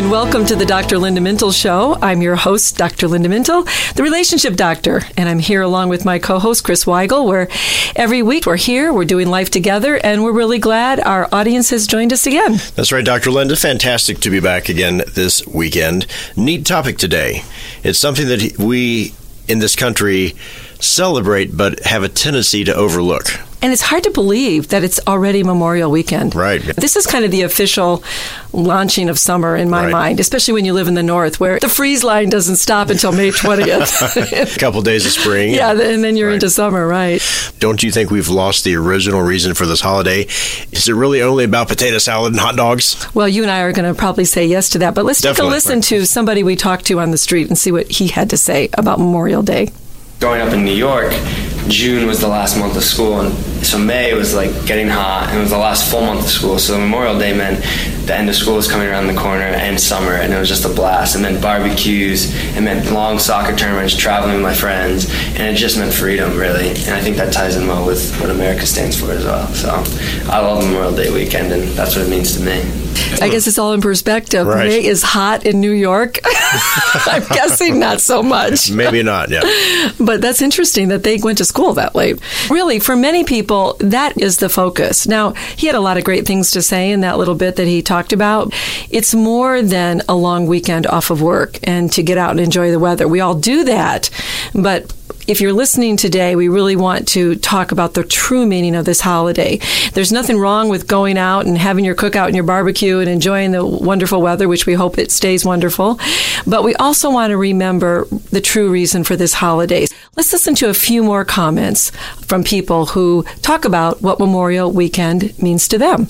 and welcome to the Dr. Linda Mintle Show. I'm your host, Dr. Linda Mintle, the relationship doctor, and I'm here along with my co host, Chris Weigel, where every week we're here, we're doing life together, and we're really glad our audience has joined us again. That's right, Dr. Linda. Fantastic to be back again this weekend. Neat topic today. It's something that we in this country celebrate but have a tendency to overlook. And it's hard to believe that it's already Memorial Weekend. Right. This is kind of the official launching of summer in my Right. mind, especially when you live in the North, where the freeze line doesn't stop until May 20th. A couple days of spring. yeah, and then you're Right. into summer, right? Don't you think we've lost the original reason for this holiday? Is it really only about potato salad and hot dogs? Well, you and I are going to probably say yes to that, but let's Definitely, take a listen right. to somebody we talked to on the street and see what he had to say about Memorial Day. Growing up in New York, June was the last month of school, and so May was like getting hot, and it was the last full month of school. So Memorial Day meant the end of school was coming around the corner, and summer, and it was just a blast. It meant barbecues, it meant long soccer tournaments, traveling with my friends, and it just meant freedom, really. And I think that ties in well with what America stands for as well. So I love Memorial Day weekend, and that's what it means to me. I guess it's all in perspective. Right. May is hot in New York. I'm guessing not so much. Maybe not, yeah. But that's interesting that they went to school that late. Really, for many people, that is the focus. Now, he had a lot of great things to say in that little bit that he talked about. It's more than a long weekend off of work and to get out and enjoy the weather. We all do that. But if you're listening today, we really want to talk about the true meaning of this holiday. There's nothing wrong with going out and having your cookout and your barbecue and enjoying the wonderful weather, which we hope it stays wonderful. But we also want to remember the true reason for this holiday. Let's listen to a few more comments from people who talk about what Memorial Weekend means to them.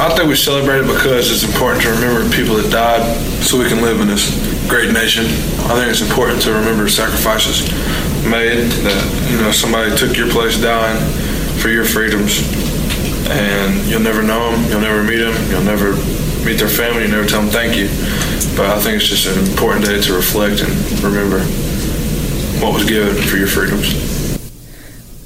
I think we celebrate it because it's important to remember people that died so we can live in this great nation. I think it's important to remember sacrifices made that, you know, somebody took your place dying for your freedoms and you'll never know them, you'll never meet them, you'll never meet their family, you never tell them thank you. But I think it's just an important day to reflect and remember what was given for your freedoms.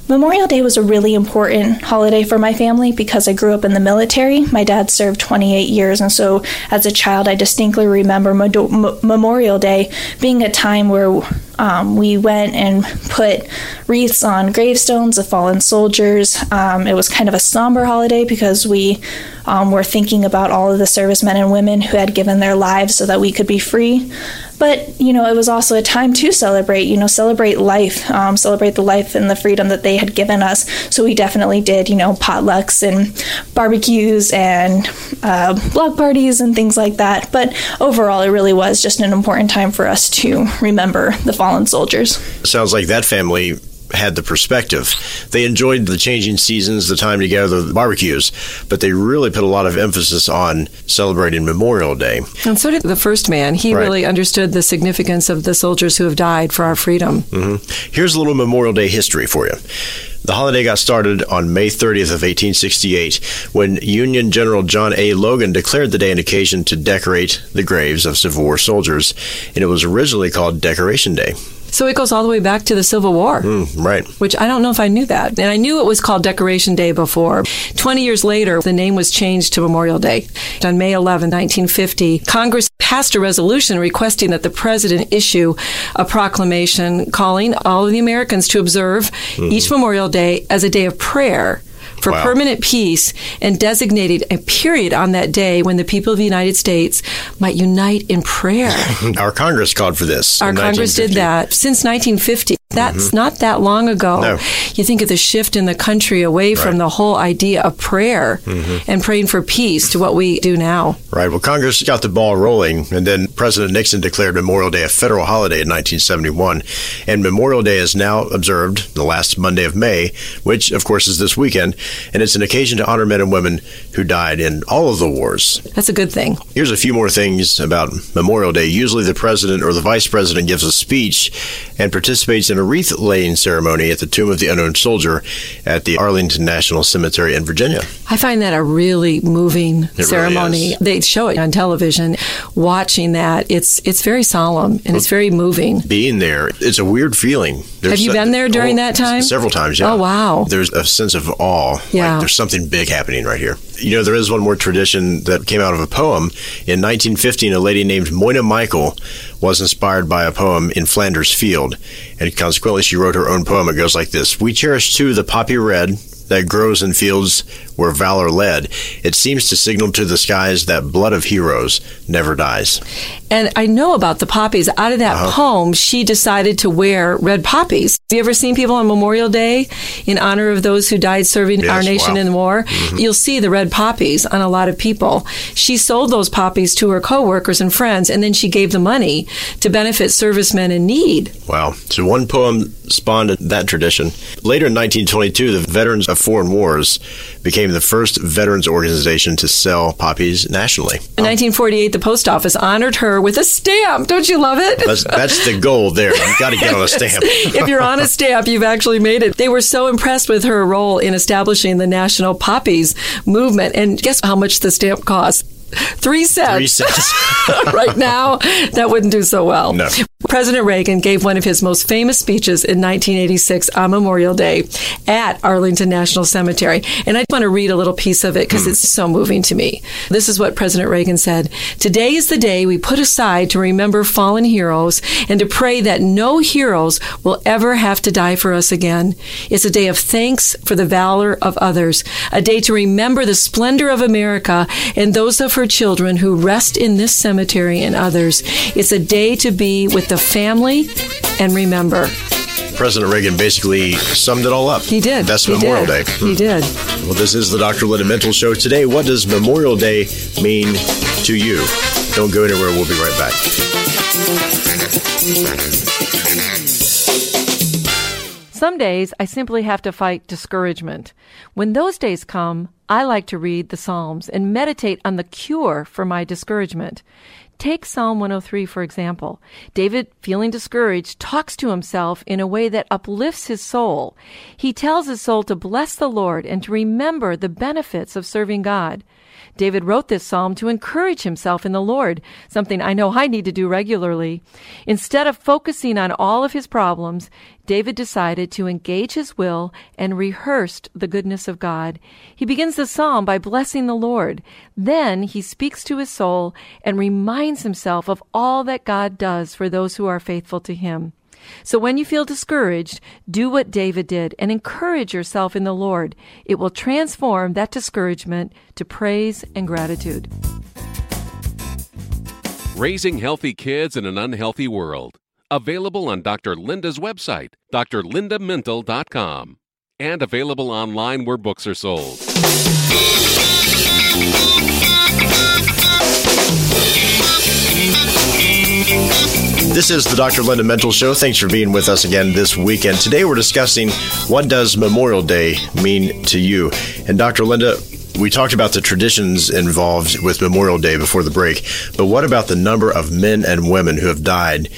Memorial Day was a really important holiday for my family because I grew up in the military. My dad served 28 years, and so as a child, I distinctly remember Memorial Day being a time where um, we went and put wreaths on gravestones of fallen soldiers. Um, it was kind of a somber holiday because we um, were thinking about all of the servicemen and women who had given their lives so that we could be free. But, you know, it was also a time to celebrate, you know, celebrate life, um, celebrate the life and the freedom that they had given us. So we definitely did, you know, potlucks and barbecues and uh, block parties and things like that. But overall, it really was just an important time for us to remember the fallen soldiers. Sounds like that family had the perspective. They enjoyed the changing seasons, the time together, the barbecues, but they really put a lot of emphasis on celebrating Memorial Day. And so did the first man. He Right. really understood the significance of the soldiers who have died for our freedom. Mm-hmm. Here's a little Memorial Day history for you. The holiday got started on May 30th of 1868 when Union General John A. Logan declared the day an occasion to decorate the graves of Civil War soldiers, and it was originally called Decoration Day. So it goes all the way back to the Civil War. Mm, right. which I don't know if I knew that. And I knew it was called Decoration Day before. 20 years later, the name was changed to Memorial Day. On May 11, 1950, Congress passed a resolution requesting that the president issue a proclamation calling all of the Americans to observe each Memorial Day as a day of prayer for Wow. permanent peace and designated a period on that day when the people of the United States might unite in prayer. Our Congress called for this. Our Congress did that since 1950. That's mm-hmm. not that long ago. No. You think of the shift in the country away from the whole idea of prayer mm-hmm. and praying for peace to what we do now. Right. Well, Congress got the ball rolling, and then President Nixon declared Memorial Day a federal holiday in 1971. And Memorial Day is now observed the last Monday of May, which, of course, is this weekend. And it's an occasion to honor men and women who died in all of the wars. That's a good thing. Here's a few more things about Memorial Day. Usually, the president or the vice president gives a speech and participates in a wreath laying ceremony at the Tomb of the Unknown Soldier at the Arlington National Cemetery in Virginia. I find that a really moving really ceremony. is. they show it on television. Watching that, it's it's very solemn and it's very moving. being there, it's a weird feeling. Have you been there during oh, that time? Several times, yeah. Oh, wow. There's a sense of awe. Yeah. Like there's something big happening right here. You know, there is one more tradition that came out of a poem. In 1915, a lady named Moina Michael was inspired by a poem in Flanders Field. And consequently, she wrote her own poem. It goes like this We cherish too the poppy red that grows in fields where valor led. It seems to signal to the skies that blood of heroes never dies. And I know about the poppies. Out of that Uh-huh. poem, she decided to wear red poppies. Have you ever seen people on Memorial Day in honor of those who died serving Yes, our nation wow. Mm-hmm. in the war? You'll see the red poppies on a lot of people. She sold those poppies to her coworkers and friends, and then she gave the money to benefit servicemen in need. Wow. So one poem spawned that tradition. Later in 1922, the Veterans of Foreign Wars became the first veterans organization to sell poppies nationally. In um, 1948, the post office honored her with a stamp. Don't you love it? That's, that's the goal there. You've got to get on a stamp. if you're on a stamp, you've actually made it. They were so impressed with her role in establishing the national poppies movement. And guess how much the stamp cost? Three cents. Three cents. right now, that wouldn't do so well. No. President Reagan gave one of his most famous speeches in 1986 on Memorial Day at Arlington National Cemetery. And I want to read a little piece of it because hmm. it's so moving to me. This is what President Reagan said Today is the day we put aside to remember fallen heroes and to pray that no heroes will ever have to die for us again. It's a day of thanks for the valor of others, a day to remember the splendor of America and those of her children who rest in this cemetery and others. It's a day to be with the family and remember. President Reagan basically summed it all up. He did. That's He Memorial did. Day. He hmm. did. Well, this is the Dr. Linda Mintle Show. Today, what does Memorial Day mean to you? Don't go anywhere. We'll be right back. Some days I simply have to fight discouragement. When those days come, I like to read the Psalms and meditate on the cure for my discouragement. Take Psalm 103, for example. David, feeling discouraged, talks to himself in a way that uplifts his soul. He tells his soul to bless the Lord and to remember the benefits of serving God. David wrote this psalm to encourage himself in the Lord, something I know I need to do regularly. Instead of focusing on all of his problems, David decided to engage his will and rehearsed the goodness of God. He begins the psalm by blessing the Lord. Then he speaks to his soul and reminds himself of all that God does for those who are faithful to him. So when you feel discouraged, do what David did and encourage yourself in the Lord. It will transform that discouragement to praise and gratitude. Raising Healthy Kids in an Unhealthy World. Available on Dr. Linda's website, drlindamintle.com, and available online where books are sold. This is the Dr. Linda Mintle Show. Thanks for being with us again this weekend. Today we're discussing what does Memorial Day mean to you? And Dr. Linda, we talked about the traditions involved with Memorial Day before the break, but what about the number of men and women who have died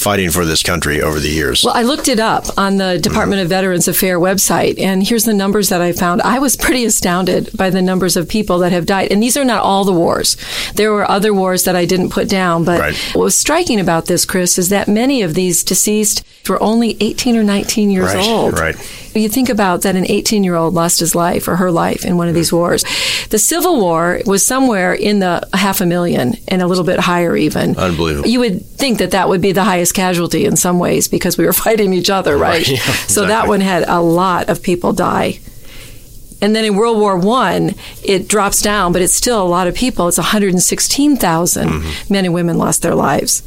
fighting for this country over the years? Well, I looked it up on the Department of mm-hmm. Veterans Affairs website, and here's the numbers that I found. I was pretty astounded by the numbers of people that have died. And these are not all the wars. There were other wars that I didn't put down. But Right. what was striking about this, Chris, is that many of these deceased were only 18 or 19 years Right, old. right. You think about that an 18 year old lost his life or her life in one of mm-hmm. these wars. The Civil War was somewhere in the half a million and a little bit higher even. Unbelievable. You would think that that would be the highest casualty in some ways because we were fighting each other, right? Right, yeah, So that one had a lot of people die. And then in World War One, it drops down, but it's still a lot of people. It's 116,000 Mm-hmm. men and women lost their lives.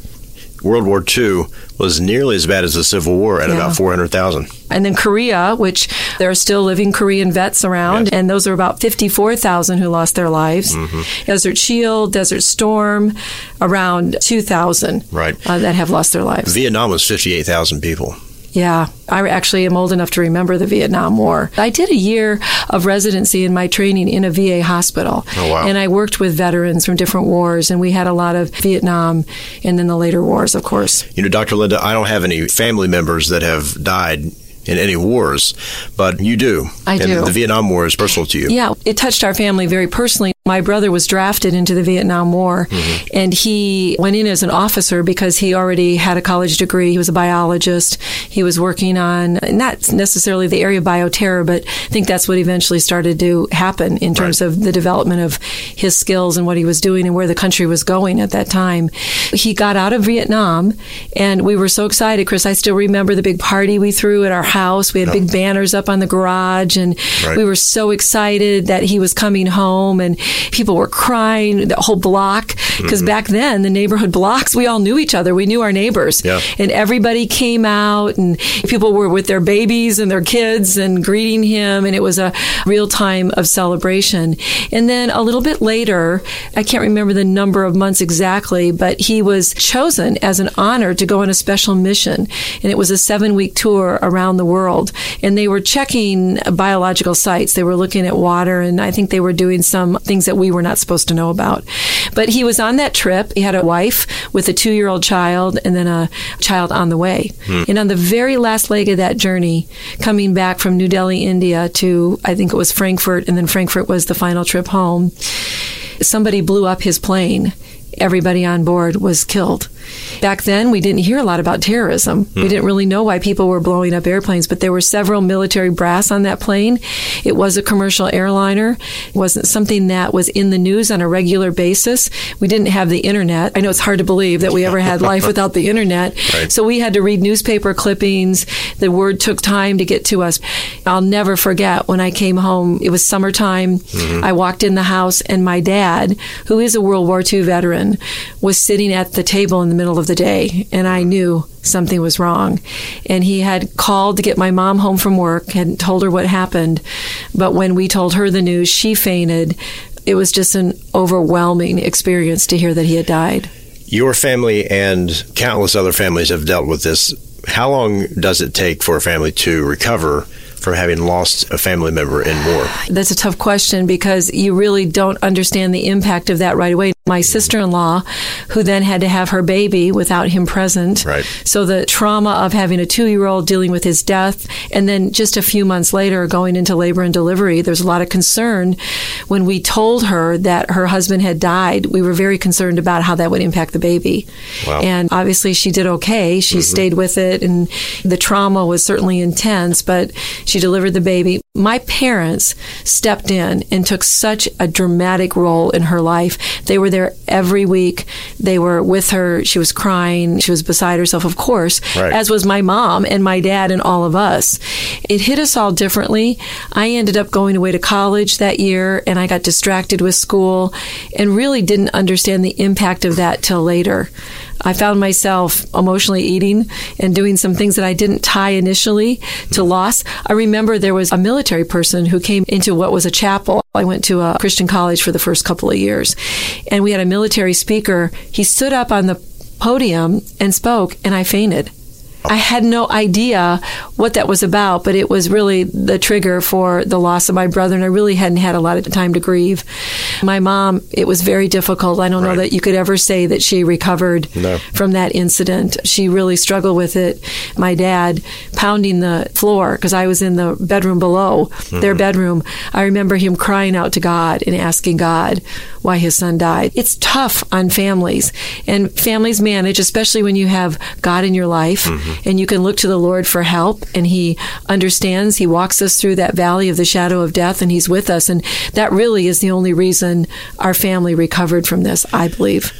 World War II was nearly as bad as the Civil War at Yeah. about 400,000. And then Korea, which there are still living Korean vets around, Yes. and those are about 54,000 who lost their lives. Mm-hmm. Desert Shield, Desert Storm, around 2,000 Right. uh, that have lost their lives. Vietnam was 58,000 people. Yeah, I actually am old enough to remember the Vietnam War. I did a year of residency in my training in a VA hospital. Oh, wow. And I worked with veterans from different wars, and we had a lot of Vietnam and then the later wars, of course. You know, Dr. Linda, I don't have any family members that have died in any wars, but you do. I and do. the Vietnam War is personal to you. Yeah, it touched our family very personally. My brother was drafted into the Vietnam War, mm-hmm. and he went in as an officer because he already had a college degree. He was a biologist. He was working on not necessarily the area of bioterror, but I think that's what eventually started to happen in terms of the development of his skills and what he was doing and where the country was going at that time. He got out of Vietnam, and we were so excited. Chris, I still remember the big party we threw at our house. We had big banners up on the garage, and Right. we were so excited that he was coming home and people were crying the whole block because Mm-hmm. back then the neighborhood blocks we all knew each other. We knew our neighbors. Yeah. and everybody came out and people were with their babies and their kids and greeting him and it was a real time of celebration. And then a little bit later i can't remember the number of months exactly but he was chosen as an honor to go on a special mission. And it was a seven week tour around the world. And they were checking biological sites. They were looking at water and i think they were doing some things that we were not supposed to know about. But he was on that trip. He had a wife with a two year old child and then a child on the way. Hmm. And on the very last leg of that journey coming back from new delhi india to i think it was frankfurt and then frankfurt was the final trip home somebody blew up his plane. Everybody on board was killed. Back then, we didn't hear a lot about terrorism. We hmm. didn't really know why people were blowing up airplanes, but there were several military brass on that plane. It was a commercial airliner. It wasn't something that was in the news on a regular basis. We didn't have the internet. I know it's hard to believe that we ever had life without the internet. Right. So we had to read newspaper clippings. The word took time to get to us. I'll never forget when I came home. It was summertime. Mm-hmm. I walked in the house, and my dad, who is a World War II veteran, was sitting at the table in the middle of the day, and I knew something was wrong. And he had called to get my mom home from work, had told her what happened. But when we told her the news, she fainted. It was just an overwhelming experience to hear that he had died. Your family and countless other families have dealt with this. How long does it take for a family to recover from having lost a family member in war? That's a tough question because you really don't understand the impact of that right away. My sister in law, who then had to have her baby without him present. Right. So the trauma of having a two year old dealing with his death, and then just a few months later going into labor and delivery, there's a lot of concern. When we told her that her husband had died, we were very concerned about how that would impact the baby. Wow. And obviously she did okay. She mm-hmm. stayed with it, and the trauma was certainly intense, but she delivered the baby. My parents stepped in and took such a dramatic role in her life. They were there every week. They were with her. She was crying. She was beside herself, of course, Right. as was my mom and my dad and all of us. It hit us all differently. I ended up going away to college that year and I got distracted with school and really didn't understand the impact of that till later. I found myself emotionally eating and doing some things that I didn't tie initially to loss. I remember there was a military person who came into what was a chapel. I went to a Christian college for the first couple of years, and we had a military speaker. He stood up on the podium and spoke, and I fainted. I had no idea what that was about, but it was really the trigger for the loss of my brother, and I really hadn't had a lot of time to grieve. My mom, it was very difficult. I don't know that you could ever say that she recovered No. from that incident. She really struggled with it. My dad pounding the floor because I was in the bedroom below their mm-hmm. bedroom. I remember him crying out to God and asking God why his son died. It's tough on families, and families manage, especially when you have God in your life mm-hmm. And you can look to the Lord for help, and He understands. He walks us through that valley of the shadow of death, and He's with us. And that really is the only reason our family recovered from this, I believe.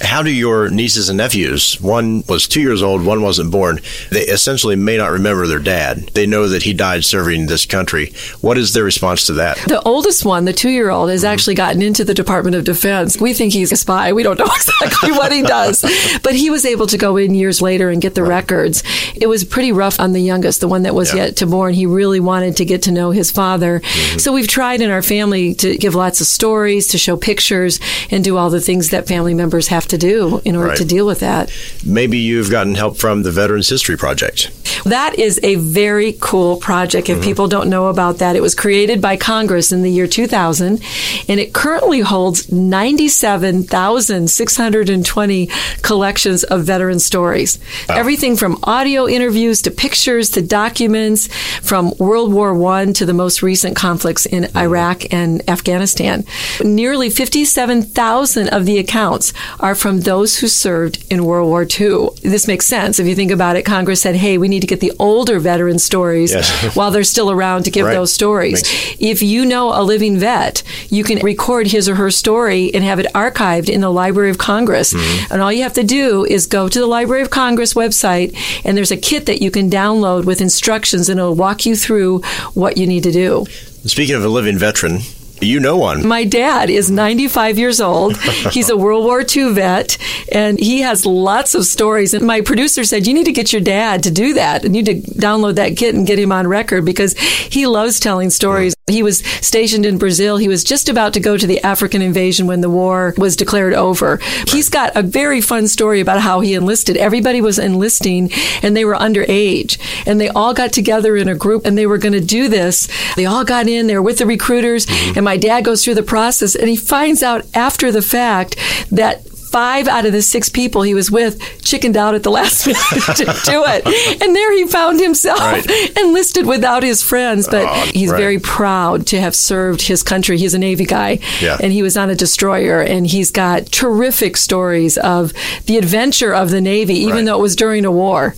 How do your nieces and nephews, one was two years old, one wasn't born, they essentially may not remember their dad. They know that he died serving this country. What is their response to that? The oldest one, the two year old, has actually gotten into the Department of Defense. We think he's a spy. We don't know exactly what he does. But he was able to go in years later and get the records. It was pretty rough on the youngest, the one that was Yeah. yet to born. He really wanted to get to know his father. Mm-hmm. So we've tried in our family to give lots of stories, to show pictures, and do all the things that family members have to do in order Right. to deal with that. Maybe you've gotten help from the Veterans History Project. That is a very cool project. If mm-hmm. people don't know about that, it was created by Congress in the year 2000, and it currently holds 97,620 collections of veteran stories. Everything from audio interviews to pictures to documents from World War I to the most recent conflicts in mm-hmm. Iraq and Afghanistan. Nearly 57,000 of the accounts are from those who served in World War II. This makes sense. If you think about it, Congress said, hey, we need to get the older veteran stories Yes. while they're still around to give Right. those stories. if you know a living vet, you can record his or her story and have it archived in the Library of Congress. Mm-hmm. And all you have to do is go to the Library of Congress website, and there's a kit that you can download with instructions, and it'll walk you through what you need to do. Speaking of a living veteran, you know one. My dad is 95 years old. He's a World War II vet, and he has lots of stories. And my producer said, You need to get your dad to do that. and You need to download that kit and get him on record because he loves telling stories. He was stationed in Brazil. He was just about to go to the African invasion when the war was declared over. He's got a very fun story about how he enlisted. Everybody was enlisting, and they were underage. And they all got together in a group, and they were going to do this. They all got in there with the recruiters, mm-hmm. and my dad goes through the process, and he finds out after the fact that five out of the six people he was with chickened out at the last minute to do it. And there he found himself Right. enlisted without his friends. But Oh, he's right. very proud to have served his country. He's a Navy guy. Yeah. And he was on a destroyer. And he's got terrific stories of the adventure of the Navy, even Right. though it was during a war.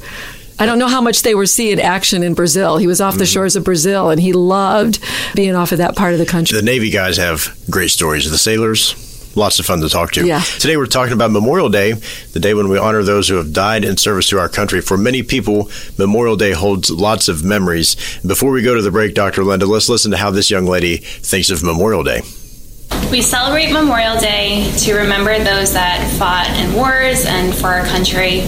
I don't know how much they were seeing action in Brazil. He was off the Mm-hmm. shores of Brazil and he loved being off of that part of the country. The Navy guys have great stories. The sailors, lots of fun to talk to. Yeah. Today we're talking about Memorial Day, the day when we honor those who have died in service to our country. For many people, Memorial Day holds lots of memories. Before we go to the break, Dr. Linda, let's listen to how this young lady thinks of Memorial Day. We celebrate Memorial Day to remember those that fought in wars and for our country.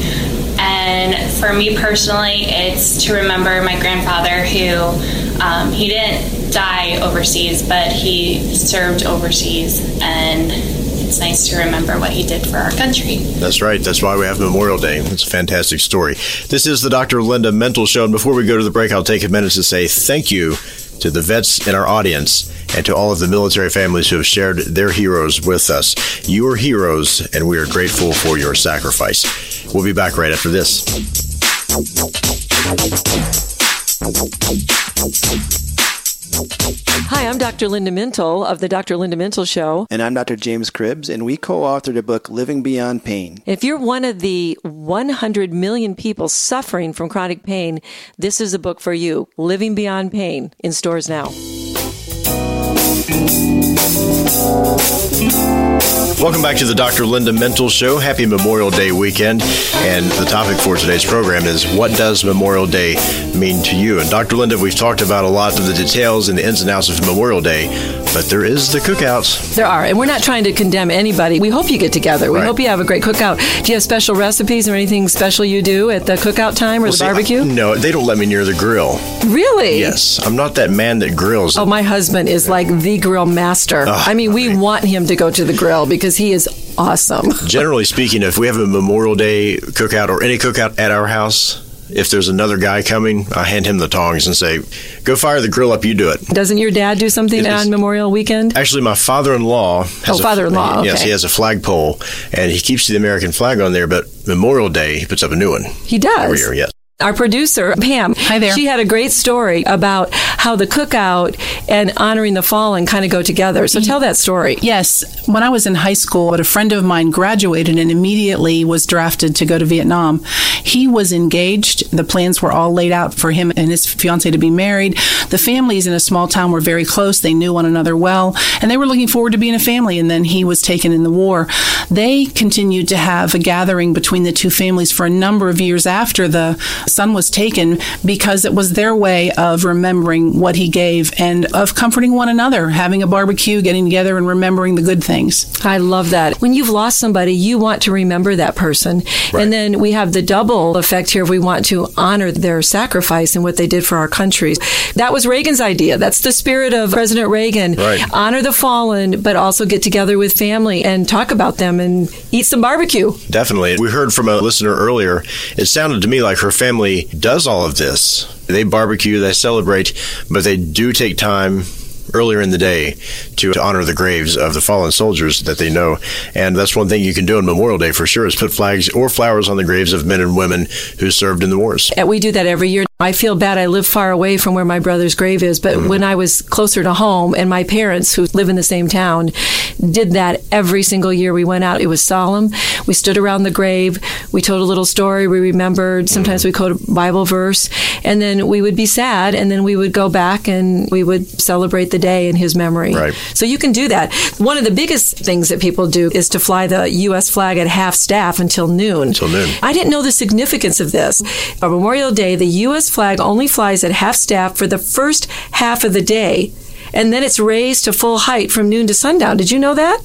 And for me personally, it's to remember my grandfather who um, he didn't die overseas, but he served overseas. And it's nice to remember what he did for our country. That's right. That's why we have Memorial Day. It's a fantastic story. This is the Dr. Linda Mintle Show. And before we go to the break, I'll take a minute to say thank you to the vets in our audience and to all of the military families who have shared their heroes with us. You are heroes, and we are grateful for your sacrifice. We'll be back right after this. Hi, I'm Dr. Linda Mintle of the Dr. Linda Mintle Show. And I'm Dr. James Cribbs, and we co authored a book, Living Beyond Pain. If you're one of the 100 million people suffering from chronic pain, this is a book for you. Living Beyond Pain in stores now. Welcome back to the Dr. Linda Mintle Show. Happy Memorial Day weekend. And the topic for today's program is what does Memorial Day mean to you? And Dr. Linda, we've talked about a lot of the details and the ins and outs of Memorial Day, but there is the cookouts. There are, and we're not trying to condemn anybody. We hope you get together. We Right. hope you have a great cookout. Do you have special recipes or anything special you do at the cookout time or Well, the see, barbecue? I- no, they don't let me near the grill. really? Yes, I'm not that man that grills. Oh, my husband is like the grill master. Oh, I mean, we want him to go to the grill because he is awesome. Generally speaking, if we have a Memorial Day cookout or any cookout at our house, if there's another guy coming, I hand him the tongs and say, "Go fire the grill up. You do it." Doesn't your dad do something on Memorial Weekend? Actually, my father-in-law. Has Oh, father-in-law, Yes, okay. he has a flagpole, and he keeps the American flag on there. But Memorial Day, he puts up a new one He does. every year. Yes. Our producer, Pam, Hi there. She had a great story about how the cookout and honoring the fallen kind of go together. So mm-hmm. tell that story. Yes. When I was in high school, a friend of mine graduated and immediately was drafted to go to Vietnam. He was engaged. The plans were all laid out for him and his fiancee to be married. The families in a small town were very close. They knew one another well, and they were looking forward to being a family. And then he was taken in the war. They continued to have a gathering between the two families for a number of years after the son was taken because it was their way of remembering what he gave and of comforting one another, having a barbecue, getting together, and remembering the good things. I love that. When you've lost somebody, you want to remember that person. And then we have the double effect here. We want to honor their sacrifice and what they did for our countries. That was Reagan's idea. That's the spirit of President Reagan. Right. Honor the fallen, but also get together with family and talk about them and eat some barbecue. Definitely. We heard from a listener earlier. It sounded to me like her family does all of this. They barbecue, they celebrate, but they do take time earlier in the day to honor the graves of the fallen soldiers that they know. And that's one thing you can do on Memorial Day for sure is put flags or flowers on the graves of men and women who served in the wars. We do that every year. I feel bad. I live far away from where my brother's grave is, but mm-hmm. when I was closer to home and my parents, who live in the same town, did that every single year we went out, it was solemn. We stood around the grave. We told a little story. We remembered. Sometimes mm-hmm. we quote a Bible verse, and then we would be sad, and then we would go back and we would celebrate the day in his memory. Right. So you can do that. One of the biggest things that people do is to fly the U.S. flag at half staff until noon. Until noon. I didn't know the significance of this. On Memorial Day, the U.S. flag only flies at half staff for the first half of the day, and then it's raised to full height from noon to sundown. Did you know that?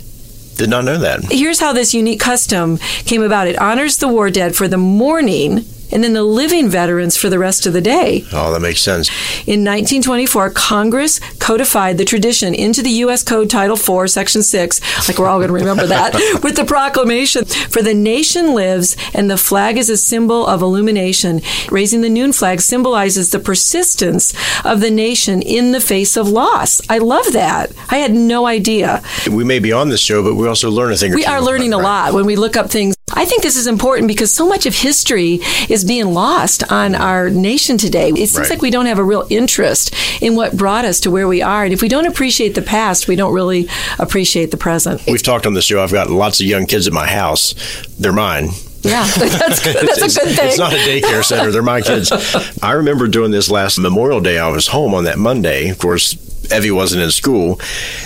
Did not know that. Here's how this unique custom came about it honors the war dead for the morning. And then the living veterans for the rest of the day. Oh, that makes sense. In 1924, Congress codified the tradition into the U.S. Code Title IV, Section 6, like we're all going to remember that, with the proclamation For the nation lives, and the flag is a symbol of illumination. Raising the noon flag symbolizes the persistence of the nation in the face of loss. I love that. I had no idea. We may be on this show, but we also learn a thing or We two. are learning a lot when we look up things. I think this is important because so much of history is being lost on our nation today. It seems Right. like we don't have a real interest in what brought us to where we are. And if we don't appreciate the past, we don't really appreciate the present. We've talked on the show. I've got lots of young kids at my house. They're mine. Yeah, that's good. That's a good thing. It's not a daycare center. They're my kids. I remember doing this last Memorial Day. I was home on that Monday. Of course, Evie wasn't in school.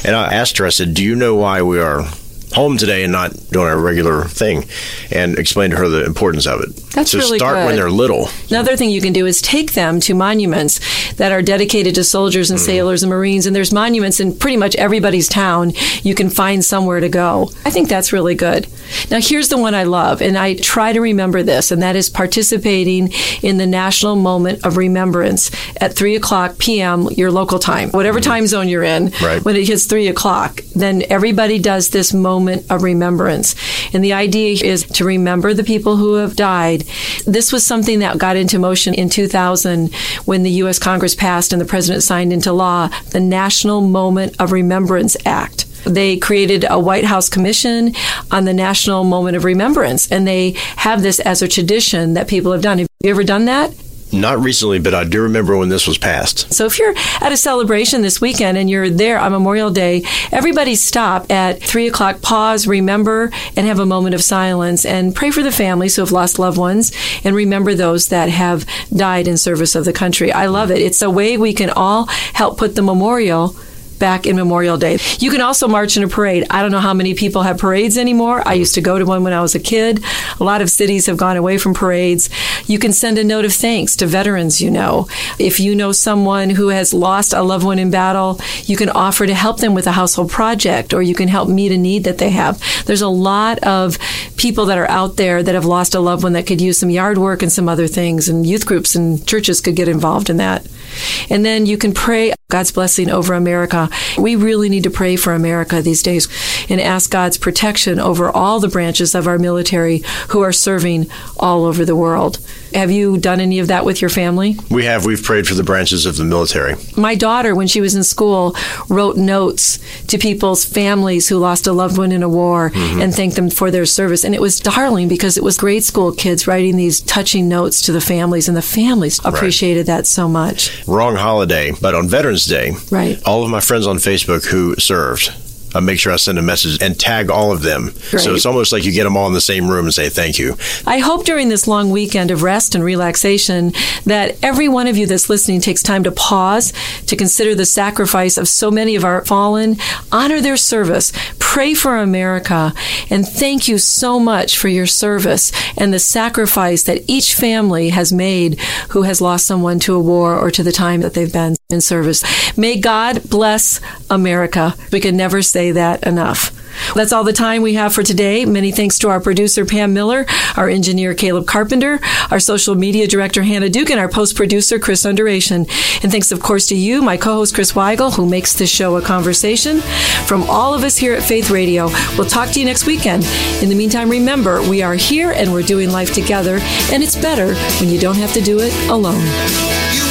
And I asked her, I said, Do you know why we are home today and not doing our regular thing? And explain to her the importance of it. That's so really start when they're little. Another thing you can do is take them to monuments that are dedicated to soldiers and mm. sailors and Marines. And there's monuments in pretty much everybody's town. You can find somewhere to go. I think that's really good. Now, here's the one I love, and I try to remember this, and that is participating in the National Moment of Remembrance at 3 o'clock p.m., your local time, whatever mm-hmm. time zone you're in. Right. When it hits 3 o'clock, then everybody does this moment of remembrance. And the idea is to remember the people who have died. This was something that got into motion in 2000 when the U.S. Congress passed and the president signed into law the National Moment of Remembrance Act. They created a White House commission on the National Moment of Remembrance, and they have this as a tradition that people have done. Have you ever done that? Not recently, but I do remember when this was passed. So if you're at a celebration this weekend and you're there on Memorial Day, everybody stop at three o'clock, pause, remember, and have a moment of silence and pray for the families who have lost loved ones and remember those that have died in service of the country. I love it. It's a way we can all help put the memorial back in Memorial Day. You can also march in a parade. I don't know how many people have parades anymore. I used to go to one when I was a kid. A lot of cities have gone away from parades. You can send a note of thanks to veterans you know. If you know someone who has lost a loved one in battle, you can offer to help them with a household project or you can help meet a need that they have. There's a lot of people that are out there that have lost a loved one that could use some yard work and some other things and youth groups and churches could get involved in that. And then you can pray God's blessing over America. We really need to pray for America these days and ask God's protection over all the branches of our military who are serving all over the world. Have you done any of that with your family? We have. We've prayed for the branches of the military. My daughter, when she was in school, wrote notes to people's families who lost a loved one in a war Mm-hmm. and thanked them for their service. And it was darling because it was grade school kids writing these touching notes to the families, and the families appreciated that so much. Wrong holiday, but on Veterans Day, Right. all of my friends on Facebook who served, I make sure I send a message and tag all of them. Great. So it's almost like you get them all in the same room and say thank you. I hope during this long weekend of rest and relaxation that every one of you that's listening takes time to pause, to consider the sacrifice of so many of our fallen, honor their service, pray for America, and thank you so much for your service and the sacrifice that each family has made who has lost someone to a war or to the time that they've been in service. May God bless America. We can never say that enough. That's all the time we have for today. Many thanks to our producer, Pam Miller, our engineer, Caleb Carpenter, our social media director, Hannah Duke, and our post producer, Chris Underation. And thanks, of course, to you, my co host, Chris Weigel, who makes this show a conversation. From all of us here at Faith Radio, we'll talk to you next weekend. In the meantime, remember, we are here and we're doing life together, and it's better when you don't have to do it alone.